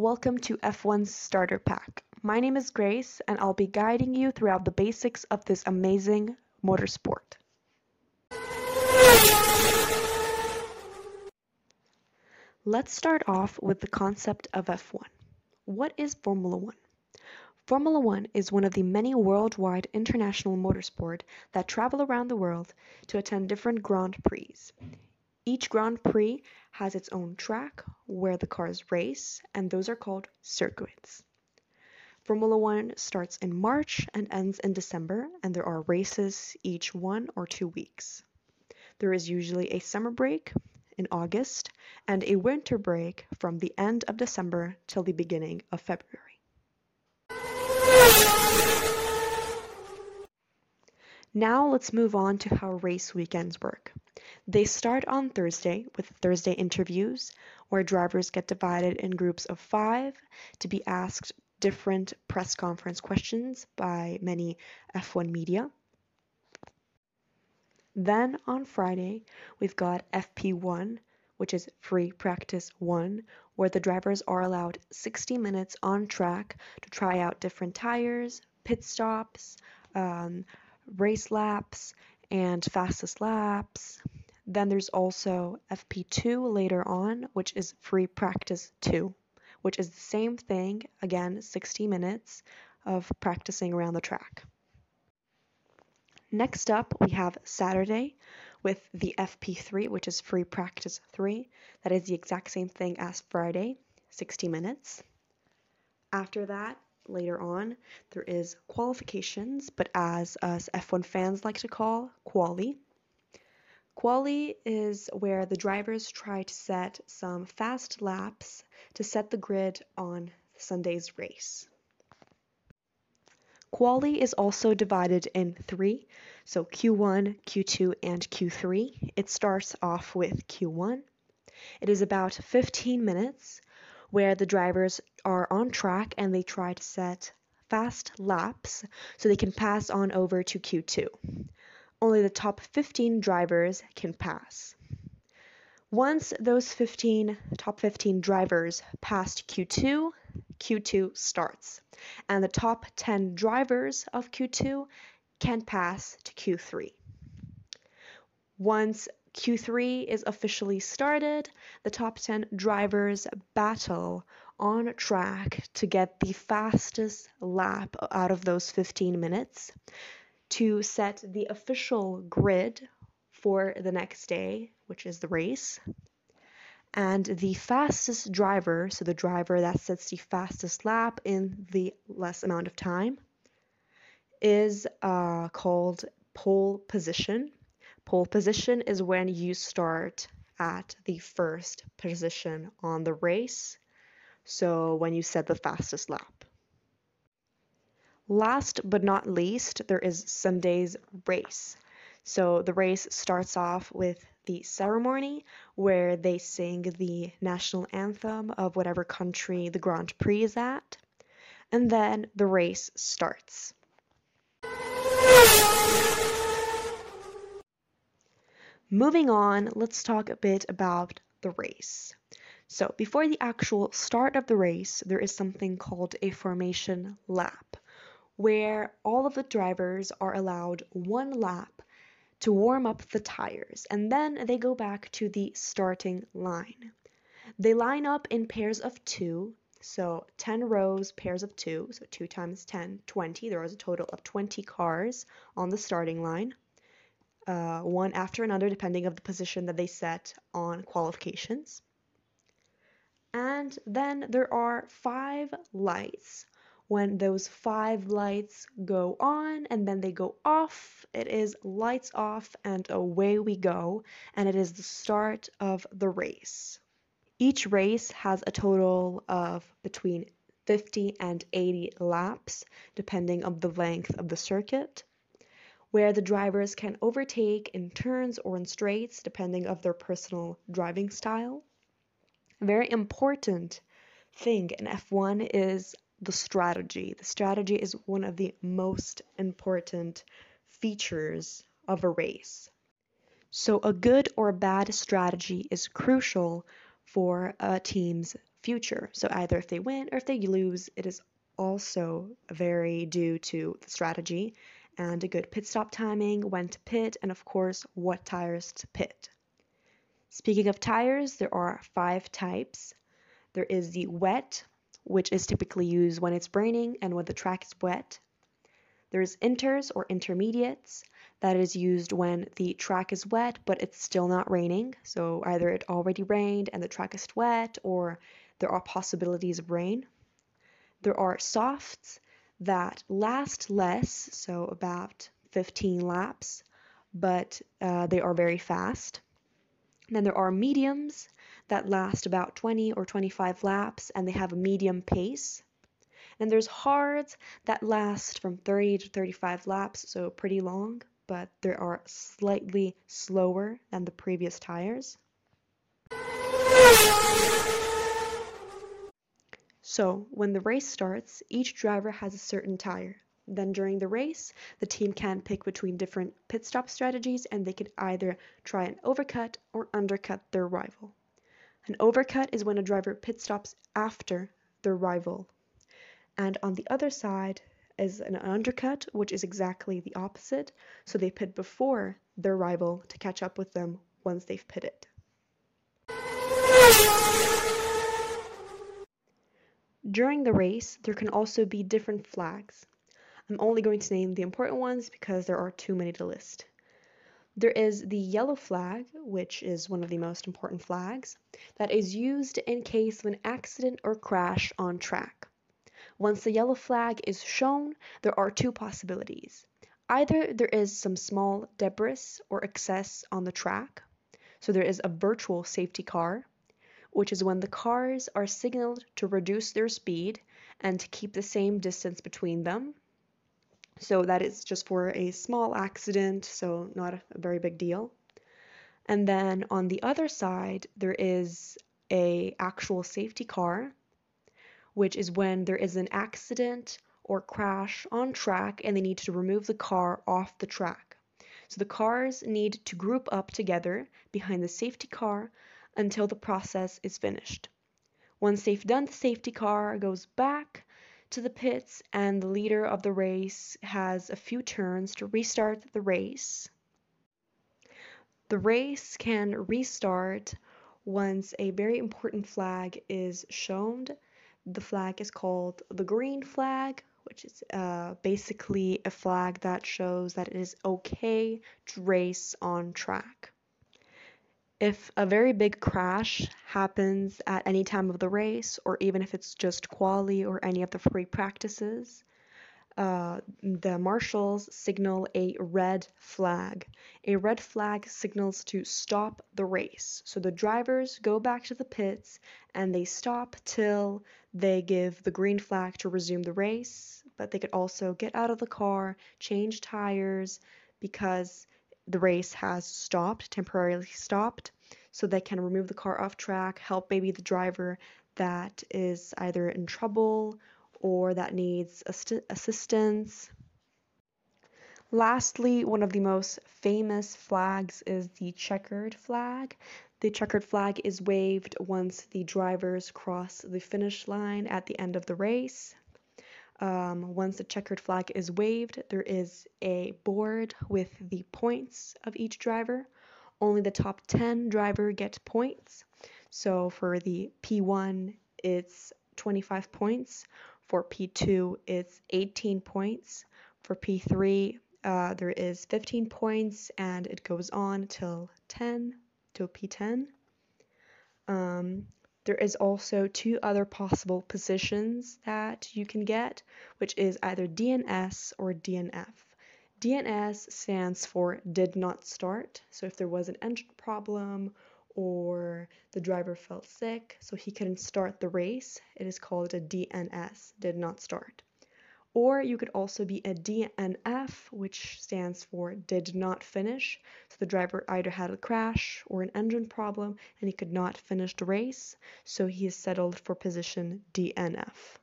Welcome to F1's Starter Pack. My name is Grace, and I'll be guiding you throughout the basics of this amazing motorsport. Let's start off with the concept of F1. What is Formula One? Formula One is one of the many worldwide international motorsport that travel around the world to attend different Grand Prix. Each Grand Prix has its own track where the cars race, and those are called circuits. Formula One starts in March and ends in December, and there are races each one or two weeks. There is usually a summer break in August and a winter break from the end of December till the beginning of February. Now let's move on to how race weekends work. They start on Thursday with Thursday interviews, where drivers get divided in groups of five to be asked different press conference questions by many F1 media. Then on Friday, we've got FP1, which is free practice 1, where the drivers are allowed 60 minutes on track to try out different tires, pit stops, um, race laps, and fastest laps. Then there's also FP2 later on, which is free practice 2, which is the same thing, again, 60 minutes of practicing around the track. Next up, we have Saturday with the FP3, which is free practice 3. That is the exact same thing as Friday, 60 minutes. After that, later on, there is qualifications, but as us F1 fans like to call, quali. Quali is where the drivers try to set some fast laps to set the grid on Sunday's race. Quali is also divided in three, so Q1, Q2, and Q3. It starts off with Q1. It is about 15 minutes where the drivers are on track and they try to set fast laps so they can pass on over to Q2. Only the top 15 drivers can pass. Once those 15 top 15 drivers passed Q2, Q2 starts, and the top 10 drivers of Q2 can pass to Q3. Once Q3 is officially started. The top 10 drivers battle on track to get the fastest lap out of those 15 minutes to set the official grid for the next day, which is the race. And the fastest driver, so the driver that sets the fastest lap in the less amount of time, is uh, called pole position Pole position is when you start at the first position on the race, so when you set the fastest lap. Last but not least, there is Sunday's race. So the race starts off with the ceremony where they sing the national anthem of whatever country the Grand Prix is at, and then the race starts. Moving on, let's talk a bit about the race. So, before the actual start of the race, there is something called a formation lap, where all of the drivers are allowed one lap to warm up the tires, and then they go back to the starting line. They line up in pairs of two, so 10 rows, pairs of two, so 2 times 10, 20. There is a total of 20 cars on the starting line uh, one after another depending of the position that they set on qualifications. And then there are five lights. When those five lights go on and then they go off, it is lights off and away we go, and it is the start of the race. Each race has a total of between 50 and 80 laps, depending on the length of the circuit where the drivers can overtake in turns or in straights depending of their personal driving style. Very important thing in F1 is the strategy. The strategy is one of the most important features of a race. So a good or bad strategy is crucial for a team's future. So either if they win or if they lose, it is also very due to the strategy and a good pit stop timing, when to pit, and of course, what tires to pit. Speaking of tires, there are five types. There is the wet, which is typically used when it's raining and when the track is wet. There's inters or intermediates, that is used when the track is wet but it's still not raining. So either it already rained and the track is wet or there are possibilities of rain. There are softs that last less, so about 15 laps, but uh, they are very fast. Then there are mediums that last about 20 or 25 laps and they have a medium pace. And there's hards that last from 30 to 35 laps, so pretty long, but they are slightly slower than the previous tires. So, when the race starts, each driver has a certain tire. Then during the race, the team can pick between different pit stop strategies and they could either try and overcut or undercut their rival. An overcut is when a driver pit stops after their rival. And on the other side is an undercut, which is exactly the opposite. So they pit before their rival to catch up with them once they've pitted. During the race, there can also be different flags. I'm only going to name the important ones because there are too many to list. There is the yellow flag, which is one of the most important flags, that is used in case of an accident or crash on track. Once the yellow flag is shown, there are two possibilities. Either there is some small debris or excess on the track, so there is a virtual safety car, which is when the cars are signaled to reduce their speed and to keep the same distance between them. So that is just for a small accident, so not a very big deal. And then on the other side, there is a actual safety car, which is when there is an accident or crash on track and they need to remove the car off the track. So the cars need to group up together behind the safety car until the process is finished. Once they've done the safety car goes back to the pits and the leader of the race has a few turns to restart the race. The race can restart once a very important flag is shown. The flag is called the green flag, which is uh, basically a flag that shows that it is okay to race on track. If a very big crash happens at any time of the race, or even if it's just quali or any of the free practices, uh, the marshals signal a red flag. A red flag signals to stop the race. So the drivers go back to the pits and they stop till they give the green flag to resume the race. But they could also get out of the car, change tires, because the race has stopped, temporarily stopped, so they can remove the car off track, help maybe the driver that is either in trouble or that needs assistance. Lastly, one of the most famous flags is the checkered flag. The checkered flag is waved once the drivers cross the finish line at the end of the race. Um, once the checkered flag is waved, there is a board with the points of each driver. Only the top 10 driver get points. So for the P1, it's 25 points. For P2, it's 18 points. For P3, uh, there is 15 points and it goes on till 10, till P10. Um, there is also two other possible positions that you can get, which is either DNS or DNF. DNS stands for did not start. So if there was an engine problem or the driver felt sick, so he couldn't start the race, it is called a DNS, did not start. Or you could also be a DNF, which stands for did not finish. So the driver either had a crash or an engine problem and he could not finish the race, so he is settled for position DNF.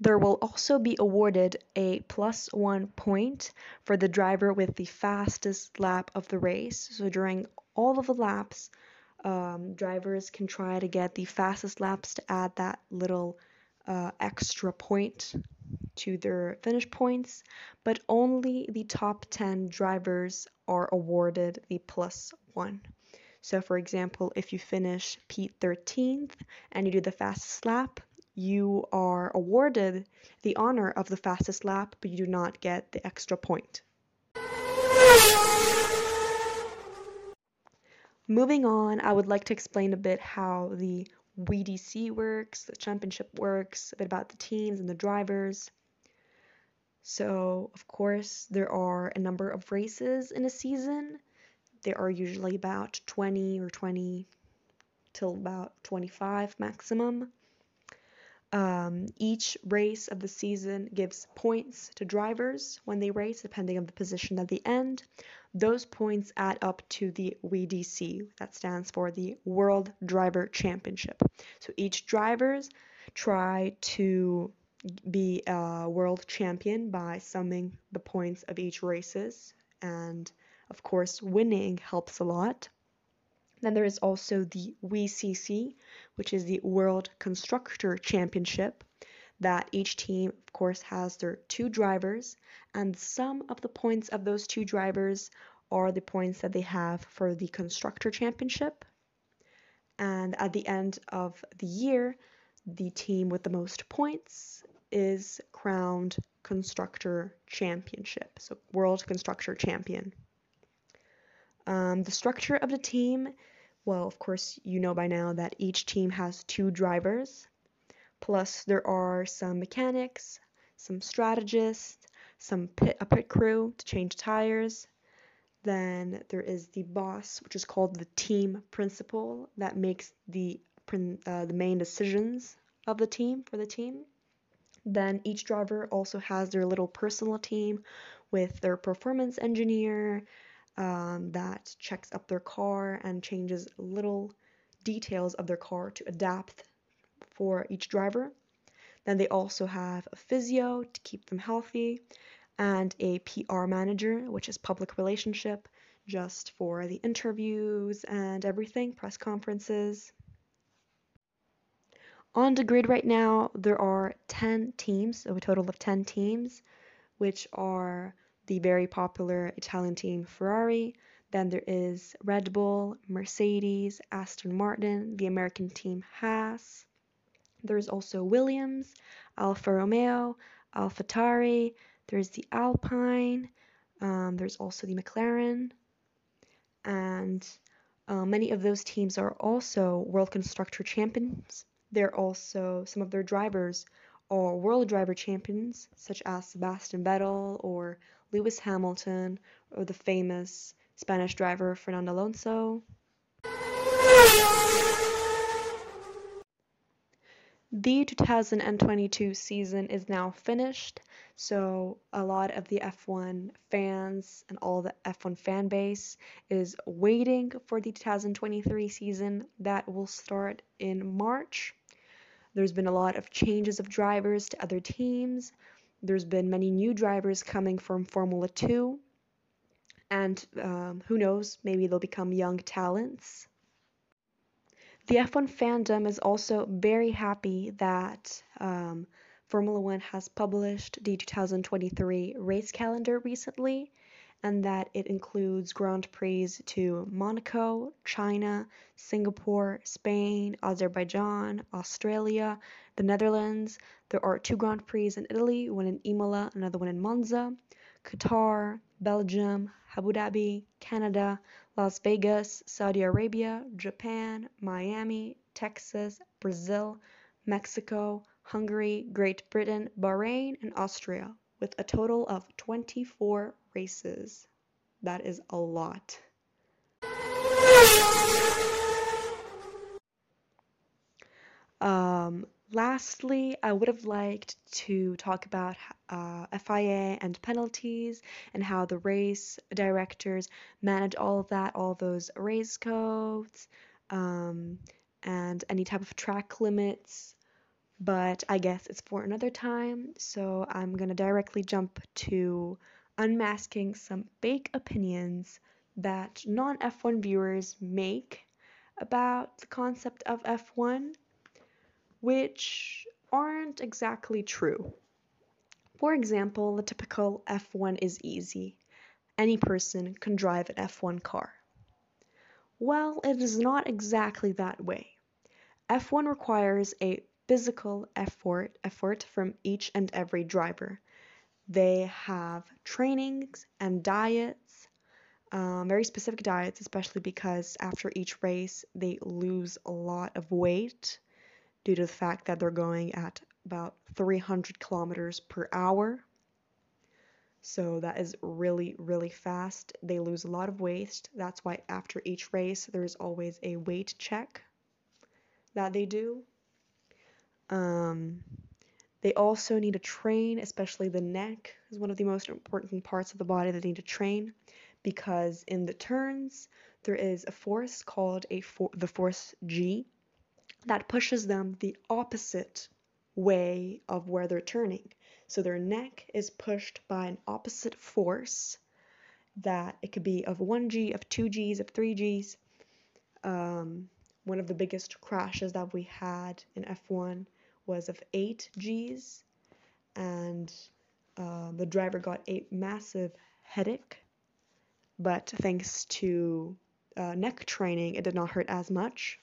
There will also be awarded a plus one point for the driver with the fastest lap of the race. So during all of the laps Um, drivers can try to get the fastest laps to add that little uh, extra point to their finish points, but only the top 10 drivers are awarded the plus one. So, for example, if you finish P13th and you do the fastest lap, you are awarded the honor of the fastest lap, but you do not get the extra point. Moving on, I would like to explain a bit how the WDC works, the championship works, a bit about the teams and the drivers. So, of course, there are a number of races in a season. There are usually about 20 or 20 till about 25 maximum. Um, each race of the season gives points to drivers when they race, depending on the position at the end. Those points add up to the WDC, that stands for the World Driver Championship. So each drivers try to be a world champion by summing the points of each races, and of course, winning helps a lot. Then there is also the WCC, which is the World Constructor Championship, that each team, of course, has their two drivers, and some of the points of those two drivers are the points that they have for the Constructor Championship. And at the end of the year, the team with the most points is crowned Constructor Championship, so World Constructor Champion. Um, the structure of the team, well, of course, you know by now that each team has two drivers, plus there are some mechanics, some strategists, some pit, a pit crew to change tires. Then there is the boss, which is called the team principal, that makes the uh, the main decisions of the team for the team. Then each driver also has their little personal team with their performance engineer, um, that checks up their car and changes little details of their car to adapt for each driver. Then they also have a physio to keep them healthy and a PR manager, which is public relationship, just for the interviews and everything, press conferences. On the grid right now, there are 10 teams, so a total of 10 teams, which are the very popular Italian team Ferrari. Then there is Red Bull, Mercedes, Aston Martin, the American team Haas. There's also Williams, Alfa Romeo, AlphaTauri. There's the Alpine. Um, there's also the McLaren. And uh, many of those teams are also World Constructor Champions. They're also, some of their drivers are World Driver Champions, such as Sebastian Vettel or Lewis Hamilton, or the famous Spanish driver Fernando Alonso. The 2022 season is now finished, so a lot of the F1 fans and all the F1 fan base is waiting for the 2023 season that will start in March. There's been a lot of changes of drivers to other teams, there's been many new drivers coming from Formula 2, and um, who knows, maybe they'll become young talents. The F1 fandom is also very happy that um, Formula One has published the 2023 race calendar recently, and that it includes Grand Prix to Monaco, China, Singapore, Spain, Azerbaijan, Australia, the Netherlands. There are two Grand Prix in Italy, one in Imola, another one in Monza, Qatar, Belgium, Abu Dhabi, Canada, Las Vegas, Saudi Arabia, Japan, Miami, Texas, Brazil, Mexico, Hungary, Great Britain, Bahrain, and Austria, with a total of 24 races. That is a lot. Um, lastly, I would have liked to talk about uh, FIA and penalties and how the race directors manage all of that, all those race codes, um, and any type of track limits. But I guess it's for another time, so I'm gonna directly jump to unmasking some fake opinions that non F1 viewers make about the concept of F1, which aren't exactly true. For example, the typical F1 is easy. Any person can drive an F1 car. Well, it is not exactly that way. F1 requires a physical effort effort from each and every driver. They have trainings and diets, um, very specific diets, especially because after each race they lose a lot of weight due to the fact that they're going at about 300 kilometers per hour. So that is really, really fast. They lose a lot of weight. That's why after each race, there's always a weight check that they do. Um, they also need to train, especially the neck is one of the most important parts of the body that they need to train because in the turns there is a force called a for- the force G that pushes them the opposite way of where they're turning. So their neck is pushed by an opposite force that it could be of 1G, of 2Gs, of 3Gs. Um, one of the biggest crashes that we had in F1 was of 8Gs, and uh, the driver got a massive headache. But thanks to uh, neck training, it did not hurt as much.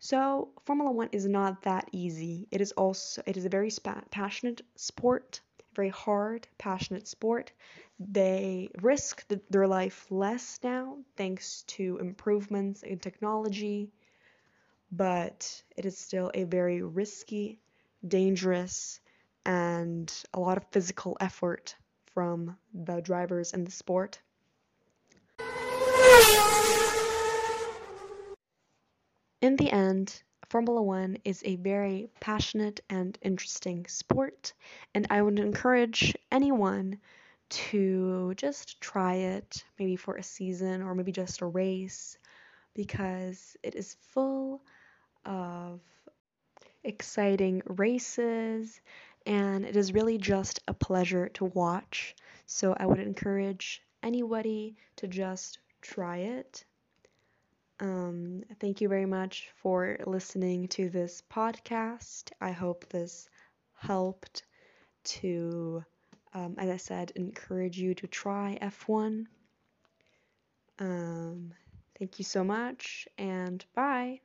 So Formula One is not that easy. It is also it is a very passionate sport, very hard, passionate sport. They risk th- their life less now thanks to improvements in technology, but it is still a very risky, dangerous, and a lot of physical effort from the drivers in the sport. In the end, Formula One is a very passionate and interesting sport, and I would encourage anyone to just try it, maybe for a season or maybe just a race, because it is full of exciting races and it is really just a pleasure to watch. So I would encourage anybody to just try it. Um, thank you very much for listening to this podcast. I hope this helped to, um, as I said, encourage you to try F1. Um, thank you so much, and bye.